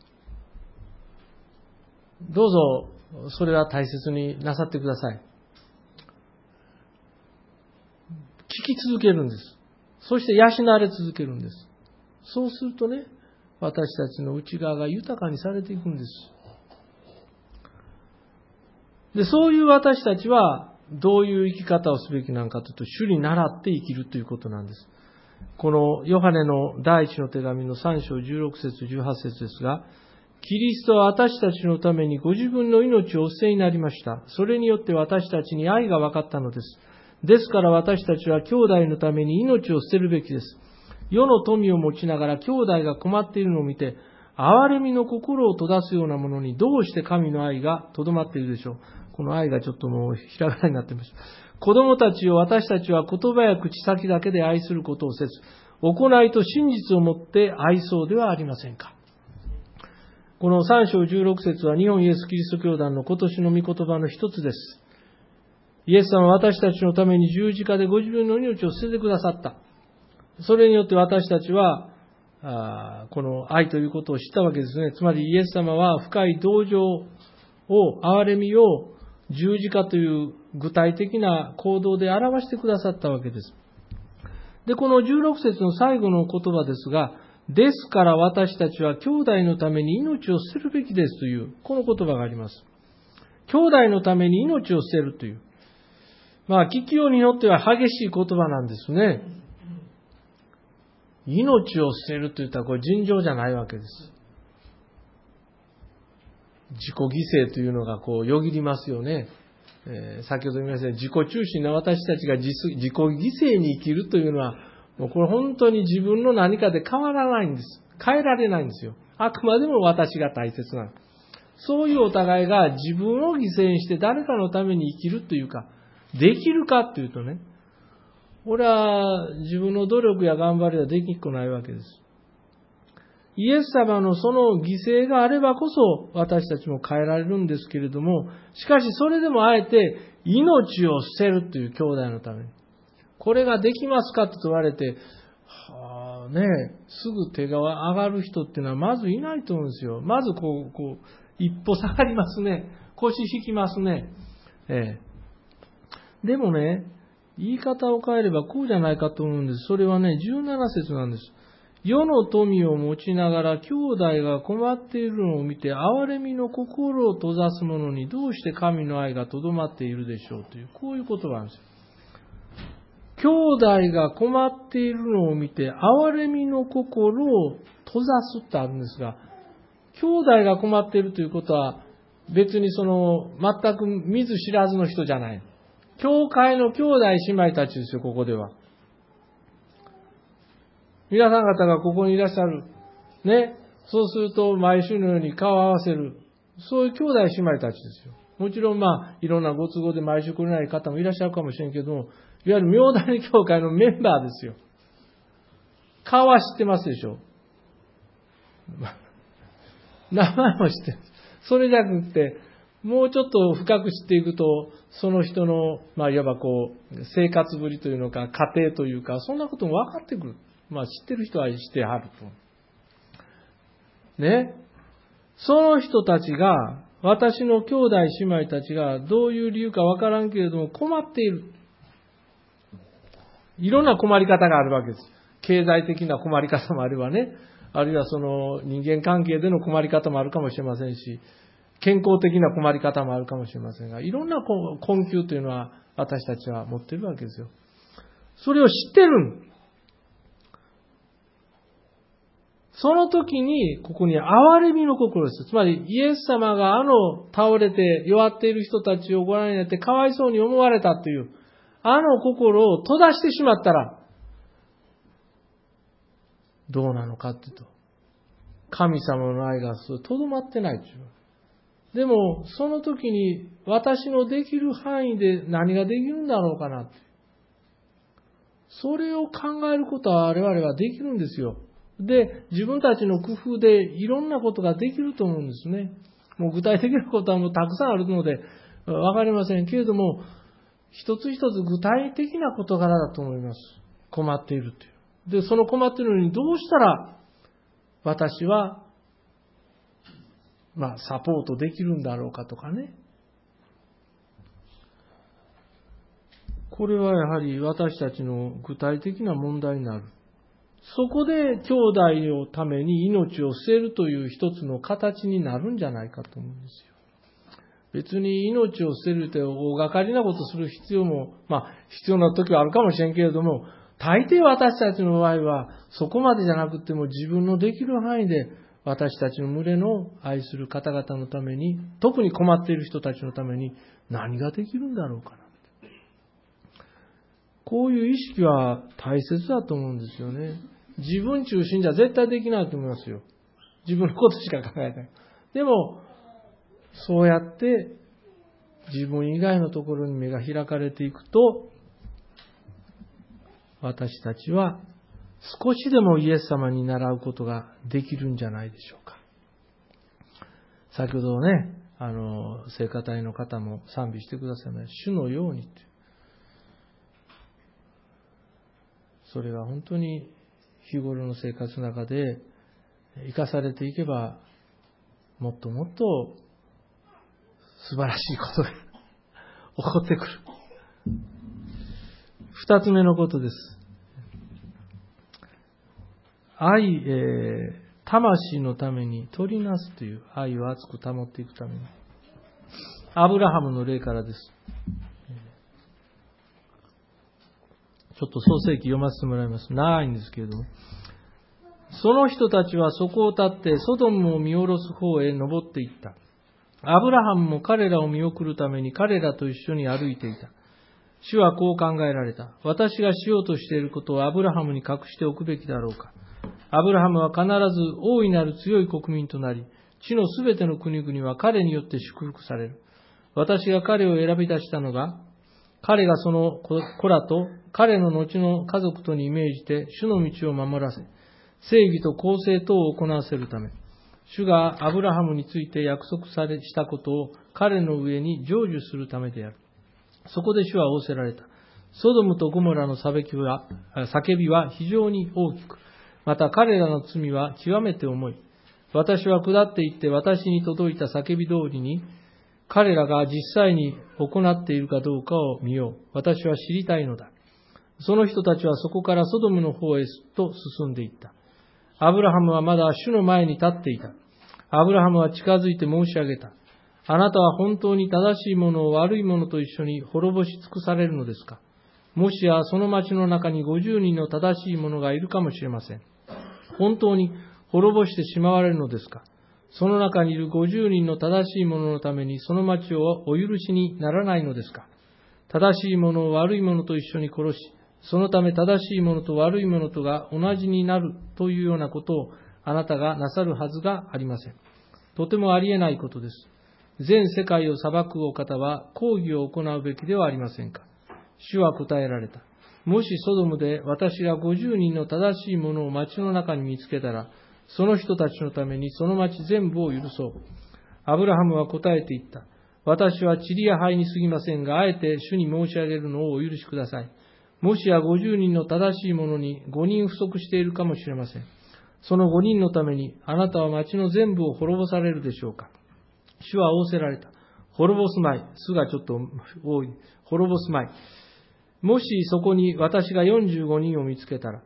どうぞ、それは大切になさってください。聞き続けるんです。そして養われ続けるんです。そうするとね、私たちの内側が豊かにされていくんです。で、そういう私たちは、どういう生き方をすべきなのかというと、主に倣って生きるということなんです。このヨハネの第一の手紙の3章16節18節ですが、キリストは私たちのためにご自分の命をお捨てになりました。それによって私たちに愛が分かったのです。ですから私たちは兄弟のために命を捨てるべきです。世の富を持ちながら兄弟が困っているのを見て、憐れみの心を閉ざすようなものにどうして神の愛がとどまっているでしょう。この愛がちょっともうひらがなになっています。子供たちを私たちは言葉や口先だけで愛することをせず、行いと真実をもって愛そうではありませんか。この3章16節は日本イエス・キリスト教団の今年の御言葉の一つです。イエス様は私たちのために十字架でご自分の命を捨ててくださった。それによって私たちは、あこの愛ということを知ったわけですね。つまりイエス様は深い同情を、憐れみを十字架という具体的な行動で表してくださったわけです。で、この16節の最後の言葉ですが、ですから私たちは兄弟のために命を捨てるべきですという、この言葉があります。兄弟のために命を捨てるという。まあ、聞きようによっては激しい言葉なんですね。命を捨てると言ったらこれ尋常じゃないわけです。自己犠牲というのがこうよぎりますよね。えー、先ほど言いましたように自己中心な私たちが自己犠牲に生きるというのは、もうこれ本当に自分の何かで変わらないんです。変えられないんですよ。あくまでも私が大切なそういうお互いが自分を犠牲にして誰かのために生きるというか、できるかっていうとね、これは自分の努力や頑張りはできっこないわけです。イエス様のその犠牲があればこそ私たちも変えられるんですけれども、しかしそれでもあえて命を捨てるという兄弟のために。これができますかと問われて、はあね、すぐ手が上がる人っていうのはまずいないと思うんですよ。まずこう、こう、一歩下がりますね。腰引きますね。ええ。でもね、言い方を変えればこうじゃないかと思うんです。それはね、17節なんです。世の富を持ちながら兄弟が困っているのを見て、憐れみの心を閉ざす者にどうして神の愛がとどまっているでしょうという、こういう言葉なんですよ。兄弟が困っているのを見て、憐れみの心を閉ざすってあるんですが、兄弟が困っているということは、別にその、全く見ず知らずの人じゃない。教会の兄弟姉妹たちですよ、ここでは。皆さん方がここにいらっしゃる。ね。そうすると、毎週のように顔を合わせる。そういう兄弟姉妹たちですよ。もちろんまあ、いろんなご都合で毎週来れない方もいらっしゃるかもしれんけども、いわゆる明谷教会のメンバーですよ。顔は知ってますでしょ。名前も知ってる。それじゃなくて、もうちょっと深く知っていくと、その人の、まあ、いわばこう、生活ぶりというのか、家庭というか、そんなことも分かってくる。まあ、知ってる人は知ってはると。ね。その人たちが、私の兄弟姉妹たちがどういう理由かわからんけれども困っている。いろんな困り方があるわけです。経済的な困り方もあればね、あるいはその人間関係での困り方もあるかもしれませんし、健康的な困り方もあるかもしれませんが、いろんな困窮というのは私たちは持っているわけですよ。それを知ってるその時に、ここに憐れみの心です。つまり、イエス様があの倒れて弱っている人たちをご覧になってかわいそうに思われたという、あの心を閉ざしてしまったら、どうなのかっていうと、神様の愛がとどまってないという。でも、その時に私のできる範囲で何ができるんだろうかなって。それを考えることは我々はできるんですよ。で、自分たちの工夫でいろんなことができると思うんですね。もう具体的なことはもうたくさんあるので、わかりませんけれども、一つ一つ具体的な事柄だと思います。困っているという。で、その困っているのにどうしたら私は、まあ、サポートできるんだろうかとかね。これはやはり私たちの具体的な問題になる。そこで兄弟のために命を捨てるという一つの形になるんじゃないかと思うんですよ。別に命を捨てるって大掛かりなことする必要も、まあ必要な時はあるかもしれんけれども、大抵私たちの場合は、そこまでじゃなくても自分のできる範囲で、私たちの群れの愛する方々のために、特に困っている人たちのために、何ができるんだろうかな。こういう意識は大切だと思うんですよね。自分中心じゃ絶対できないと思いますよ。自分のことしか考えない。でも、そうやって自分以外のところに目が開かれていくと、私たちは少しでもイエス様に習うことができるんじゃないでしょうか。先ほどね、あの、聖歌隊の方も賛美してくださいました。主のようにって。それは本当に日頃の生活の中で生かされていけば、もっともっと素晴らしいことが起こってくる。二つ目のことです。愛、えー、魂のために取りなすという愛を熱く保っていくために。アブラハムの例からです。ちょっと創世記読ませてもらいます。長いんですけれども。その人たちはそこを立ってソドムを見下ろす方へ登っていった。アブラハムも彼らを見送るために彼らと一緒に歩いていた。主はこう考えられた。私がしようとしていることをアブラハムに隠しておくべきだろうか。アブラハムは必ず大いなる強い国民となり、地のすべての国々は彼によって祝福される。私が彼を選び出したのが、彼がその子らと彼の後の家族とにイメージて主の道を守らせ、正義と公正等を行わせるため、主がアブラハムについて約束されしたことを彼の上に成就するためである。そこで主は仰せられた。ソドムとゴモラの叫びは叫びは非常に大きく、また彼らの罪は極めて重い。私は下っていって私に届いた叫び通りに、彼らが実際に行っているかどうかを見よう。私は知りたいのだ。その人たちはそこからソドムの方へと進んでいった。アブラハムはまだ主の前に立っていた。アブラハムは近づいて申し上げた。あなたは本当に正しいものを悪いものと一緒に滅ぼし尽くされるのですかもしやその町の中に50人の正しい者がいるかもしれません。本当に滅ぼしてしまわれるのですか？その中にいる50人の正しい者のためにその町をお許しにならないのですか？正しい者を悪い者と一緒に殺し、そのため正しい者と悪い者とが同じになるというようなことをあなたがなさるはずがありません。とてもありえないことです。全世界を裁くお方は抗議を行うべきではありませんか？主は答えられた。もしソドムで私が50人の正しいものを町の中に見つけたら、その人たちのためにその町全部を許そう。アブラハムは答えて言った。私は塵や灰に過ぎませんが、あえて主に申し上げるのをお許しください。もしや50人の正しいものに5人不足しているかもしれません。その5人のためにあなたは町の全部を滅ぼされるでしょうか。主は仰せられた。滅ぼすまい。巣がちょっと多い。滅ぼすまい。もしそこに私が45人を見つけたら、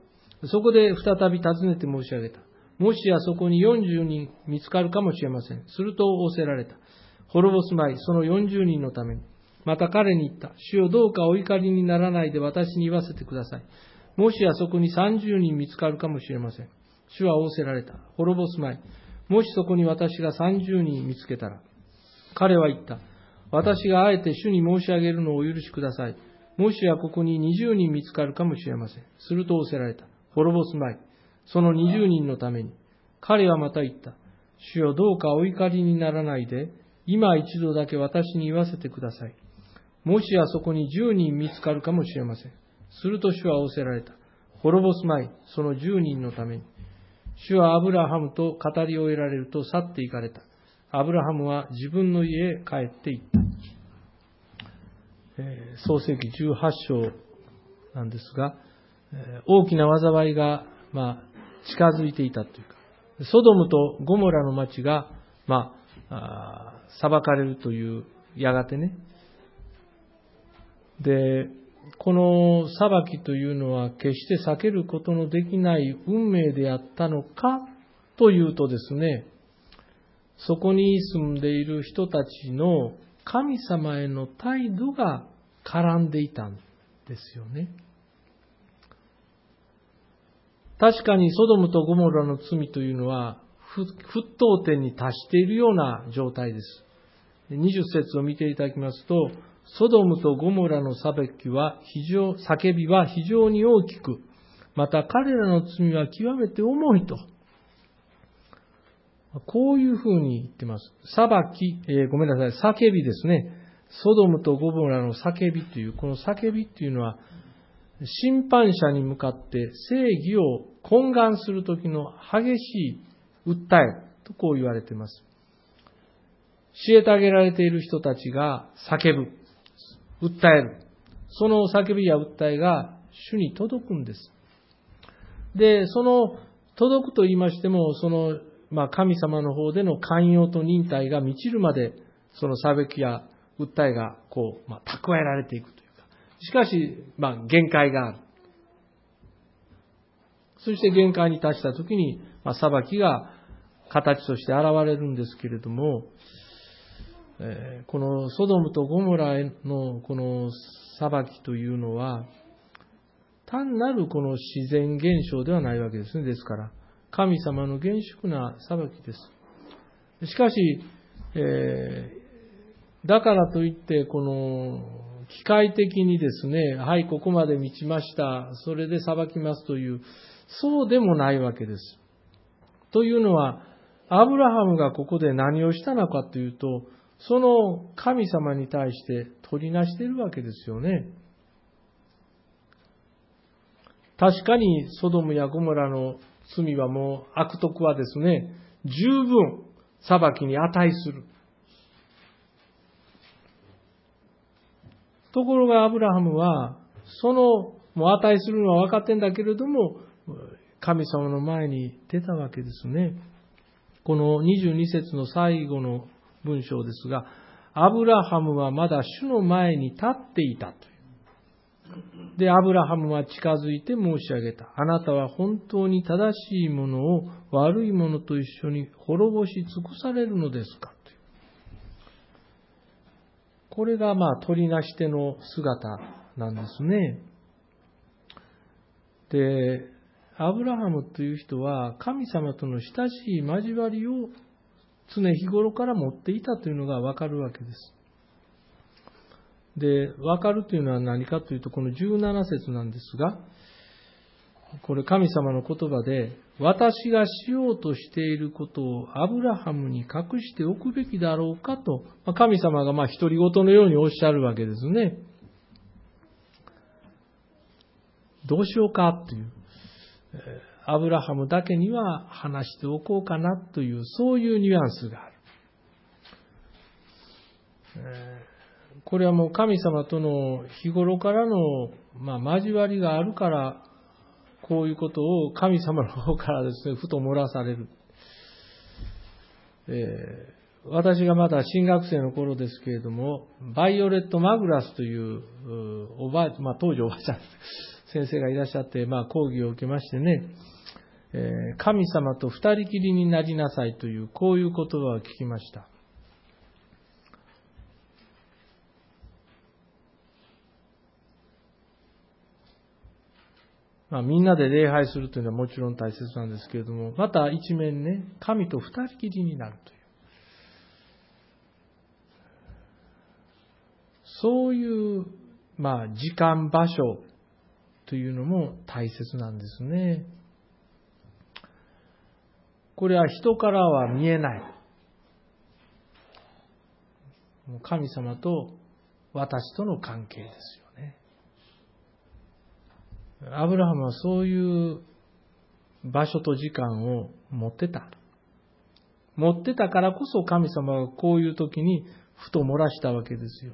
そこで再び尋ねて申し上げた。もしやそこに40人見つかるかもしれません。すると仰せられた。滅ぼすまい、その40人のために。また彼に言った。主よどうかお怒りにならないで私に言わせてください。もしやそこに30人見つかるかもしれません。主は仰せられた。滅ぼすまい。もしそこに私が30人見つけたら。彼は言った。私があえて主に申し上げるのをお許しください。もしやここに20人見つかるかもしれません。すると仰せられた。滅ぼすまい。その20人のために。彼はまた言った。主よどうかお怒りにならないで、今一度だけ私に言わせてください。もしやそこに10人見つかるかもしれません。すると主は仰せられた。滅ぼすまい。その10人のために。主はアブラハムと語り終えられると去って行かれた。アブラハムは自分の家へ帰って行った。創世記18章なんですが、え、大きな災いが、まあ、近づいていたというか、ソドムとゴモラの町が、ま、あ裁かれるという、やがてね。で、この裁きというのは決して避けることのできない運命であったのかというとですね、そこに住んでいる人たちの神様への態度が絡んでいたんですよね。確かにソドムとゴモラの罪というのは沸騰点に達しているような状態です。20節を見ていただきますと、ソドムとゴモラの裁きは非常、叫びは非常に大きく、また彼らの罪は極めて重いと。こういうふうに言ってます。裁き、えー、ごめんなさい、叫びですね。ソドムとゴモラの叫びという、この叫びっていうのは、審判者に向かって正義を懇願するときの激しい訴えとこう言われています。虐げられている人たちが叫ぶ。訴える。その叫びや訴えが主に届くんです。で、その届くと言いましても、その、まあ、神様の方での寛容と忍耐が満ちるまで、その裁きや訴えが、こう、まあ、蓄えられていくというか。しかし、まあ、限界がある。そして限界に達したときに、まあ、裁きが形として現れるんですけれども、えこのソドムとゴモラへのこの裁きというのは、単なるこの自然現象ではないわけですね。ですから、神様の厳粛な裁きです。しかし、えー、だからといって、この、機械的にですね、はい、ここまで満ちました、それで裁きますという、そうでもないわけです。というのは、アブラハムがここで何をしたのかというと、その神様に対して取りなしているわけですよね。確かにソドムやゴモラの罪はもう悪徳はですね、十分裁きに値する。ところがアブラハムは、その、もう値するのは分かってんだけれども、神様の前に出たわけですね。この22節の最後の文章ですが、アブラハムはまだ主の前に立っていたと。で、アブラハムは近づいて申し上げた。あなたは本当に正しいものを悪いものと一緒に滅ぼし尽くされるのですか？という。これがまあ取りなしての姿なんですね。で、アブラハムという人は神様との親しい交わりを常日頃から持っていたというのがわかるわけです。で、わかるというのは何かというと、この17節なんですが、これ神様の言葉で、私がしようとしていることをアブラハムに隠しておくべきだろうかと、神様がまあ独り言のようにおっしゃるわけですね。どうしようかという。アブラハムだけには話しておこうかなという、そういうニュアンスがある。これはもう神様との日頃からの、まあ、交わりがあるから、こういうことを神様の方からですね、ふと漏らされる。えー、私がまだ新学生の頃ですけれども、バイオレット・マグラスという、おばあ、まあ、当時おばあちゃん、先生がいらっしゃって、まあ、講義を受けましてね、えー、神様と二人きりになりなさいという、こういう言葉を聞きました。まあ、みんなで礼拝するというのはもちろん大切なんですけれども、また一面ね、神と二人きりになるという。そういう、まあ、時間、場所というのも大切なんですね。これは人からは見えない。神様と私との関係ですよ。アブラハムはそういう場所と時間を持ってた。持ってたからこそ神様はこういう時にふと漏らしたわけですよ。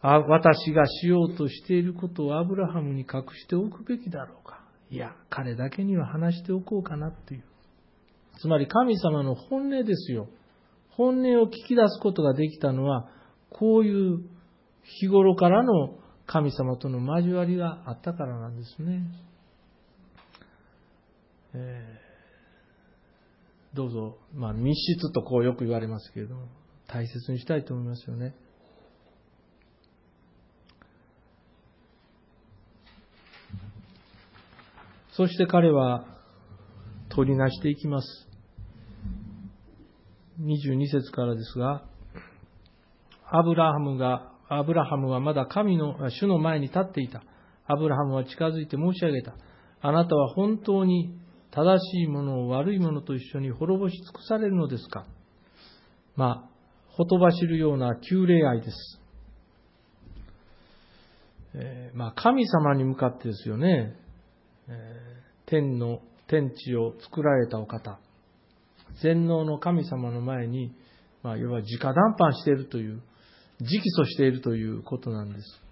あ私がしようとしていることをアブラハムに隠しておくべきだろうか。いや、彼だけには話しておこうかなという。つまり神様の本音ですよ。本音を聞き出すことができたのは、こういう日頃からの神様との交わりがあったからなんですね。えー、どうぞ、まあ密室とこうよく言われますけれども、大切にしたいと思いますよね。そして彼は取りなしていきます。22節からですが、アブラハムが、アブラハムはまだ神の、主の前に立っていた。アブラハムは近づいて申し上げた。あなたは本当に正しいものを悪いものと一緒に滅ぼし尽くされるのですか？まあ、ほとばしるような旧礼愛です。えー、まあ、神様に向かってですよね。えー天の天地を作られたお方、全能の神様の前に、まあ、要は直談判しているという、直訴しているということなんです。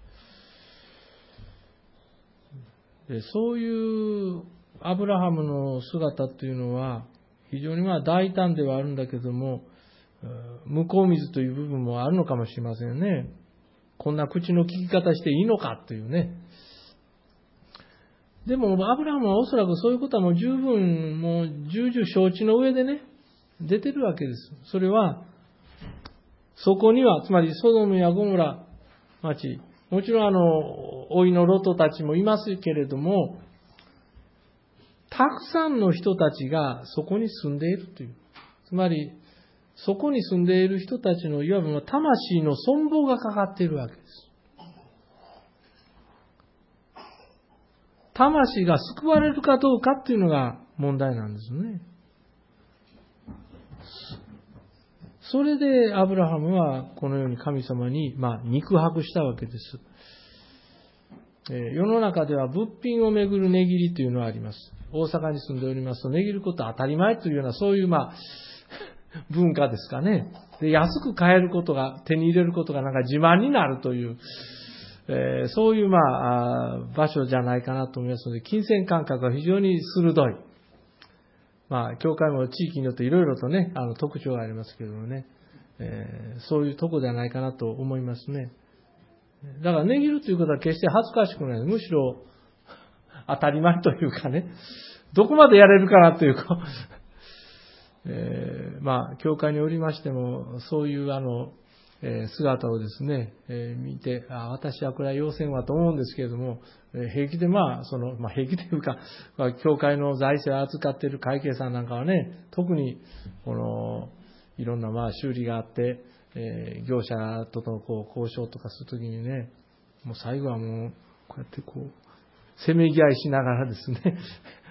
でそういうアブラハムの姿というのは、非常にまあ大胆ではあるんだけども、向こう水という部分もあるのかもしれませんね。こんな口の聞き方していいのかというね。でも、アブラハムはおそらくそういうことはもう十分、もう重々承知の上でね、出てるわけです。それは、そこには、つまりソドムやゴムラ町、もちろんあの、老いのロトたちもいますけれども、たくさんの人たちがそこに住んでいるという。つまり、そこに住んでいる人たちのいわば魂の存亡がかかっているわけです。魂が救われるかどうかっていうのが問題なんですね。それでアブラハムはこのように神様に、まあ、肉薄したわけです。世の中では物品をめぐる値切りというのはあります。大阪に住んでおりますと、値切ることは当たり前というような、そういう、まあ、文化ですかね。で、安く買えることが、手に入れることがなんか自慢になるという、えー、そういう、まあ、場所じゃないかなと思いますので、金銭感覚が非常に鋭い。まあ、教会も地域によっていろいろとね、あの、特徴がありますけどもね、えー、そういうとこではないかなと思いますね。だから、値切るということは決して恥ずかしくない。むしろ、当たり前というかね、どこまでやれるかなというか、えー、まあ、教会におりましても、そういうあの、え姿をですね、え見て、あ私はこれは要請はと思うんですけれども、平気でまあ、その、まあ、平気というか、まあ、教会の財政を扱っている会計さんなんかはね、特に、この、いろんなまあ修理があって、え業者とのこう交渉とかするときにね、もう最後はもう、こうやってこう、せめぎ合いしながらですね、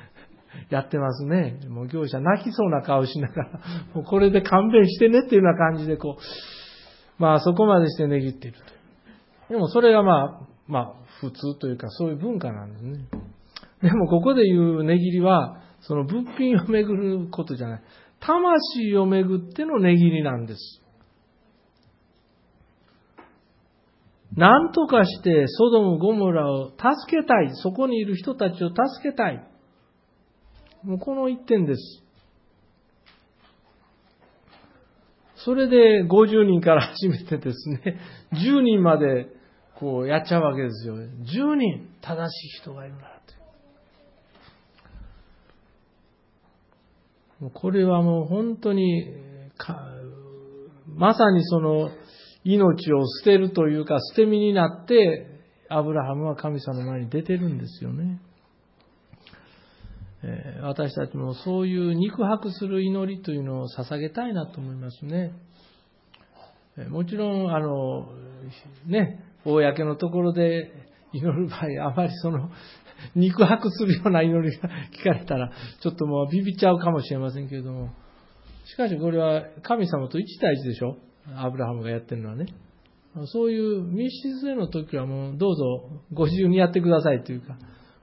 やってますね。もう業者泣きそうな顔しながら、もうこれで勘弁してねっていうような感じでこう、まあそこまでして値切っていると。でもそれがまあ、まあ普通というかそういう文化なんですね。でもここで言う値切りは、その物品をめぐることじゃない。魂をめぐっての値切りなんです。何とかしてソドム・ゴモラを助けたい。そこにいる人たちを助けたい。もうこの一点です。それで50人から始めてですね、10人までこうやっちゃうわけですよ。10人正しい人がいるなと。これはもう本当に、まさにその命を捨てるというか捨て身になってアブラハムは神様の前に出てるんですよね。え私たちもそういう肉薄する祈りというのを捧げたいなと思いますね。もちろん、あの、ね、公のところで祈る場合、あまりその、肉薄するような祈りが聞かれたら、ちょっともうビビっちゃうかもしれませんけれども、しかしこれは神様と1対1でしょ？アブラハムがやってるのはね。そういう密室での時はもうどうぞご自由にやってくださいというか、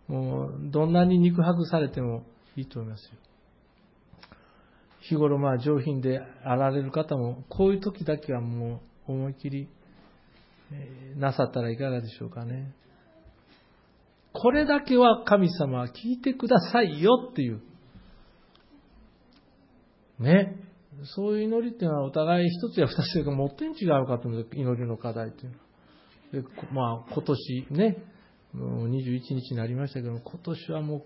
もう、どんなに肉薄されてもいいと思いますよ。日頃まあ上品であられる方も、こういう時だけはもう思い切り、なさったらいかがでしょうかね。これだけは神様は聞いてくださいよっていう。ね。そういう祈りっていうのはお互い一つや二つがもっとに違うかという祈りの課題というのは。まあ今年ね、もう21日になりましたけど、今年はもう、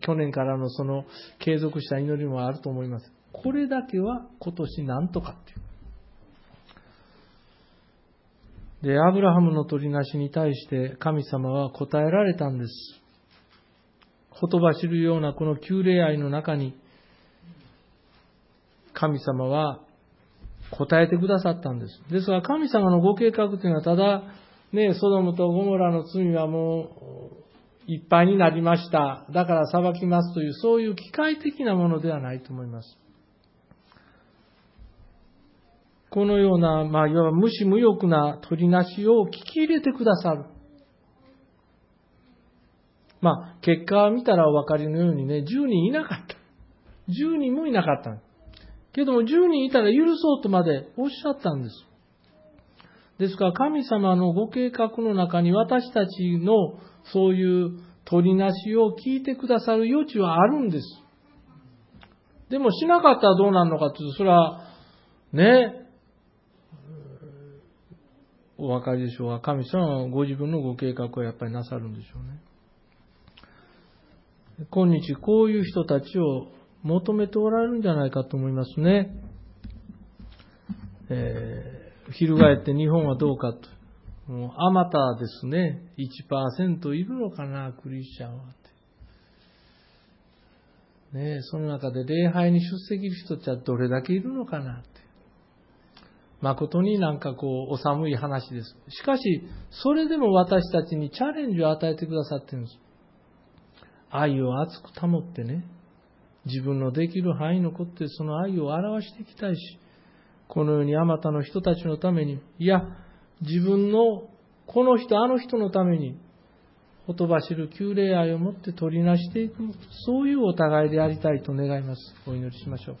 去年からのその継続した祈りもあると思います。これだけは今年なんとかっていう。で、アブラハムの取りなしに対して神様は答えられたんです。ほとばしるようなこの旧礼愛の中に、神様は答えてくださったんです。ですが神様のご計画というのはただね、ソドムとゴモラの罪はもういっぱいになりました。だから裁きますという、そういう機械的なものではないと思います。このような、まあ、いわば無視無欲な取りなしを聞き入れてくださる。まあ、結果を見たらお分かりのようにね、10人いなかった。10人もいなかった。けども10人いたら許そうとまでおっしゃったんです。ですから神様のご計画の中に私たちのそういう取りなしを聞いてくださる余地はあるんです。でもしなかったらどうなるのかというと、それは、ね、お分かりでしょうが、神様はご自分のご計画をやっぱりなさるんでしょうね。今日こういう人たちを求めておられるんじゃないかと思いますね。えー翻って日本はどうかと。もう、あまたですね、1%いるのかな、クリスチャンは。ねその中で礼拝に出席する人ってはどれだけいるのかなって。誠になんかこう、お寒い話です。しかし、それでも私たちにチャレンジを与えてくださってるんです。愛を熱く保ってね、自分のできる範囲のことでその愛を表していきたいし、このようにあまたの人たちのために、いや、自分のこの人、あの人のために、ほとばしる旧礼愛をもって取りなしていく、そういうお互いでありたいと願います。お祈りしましょう。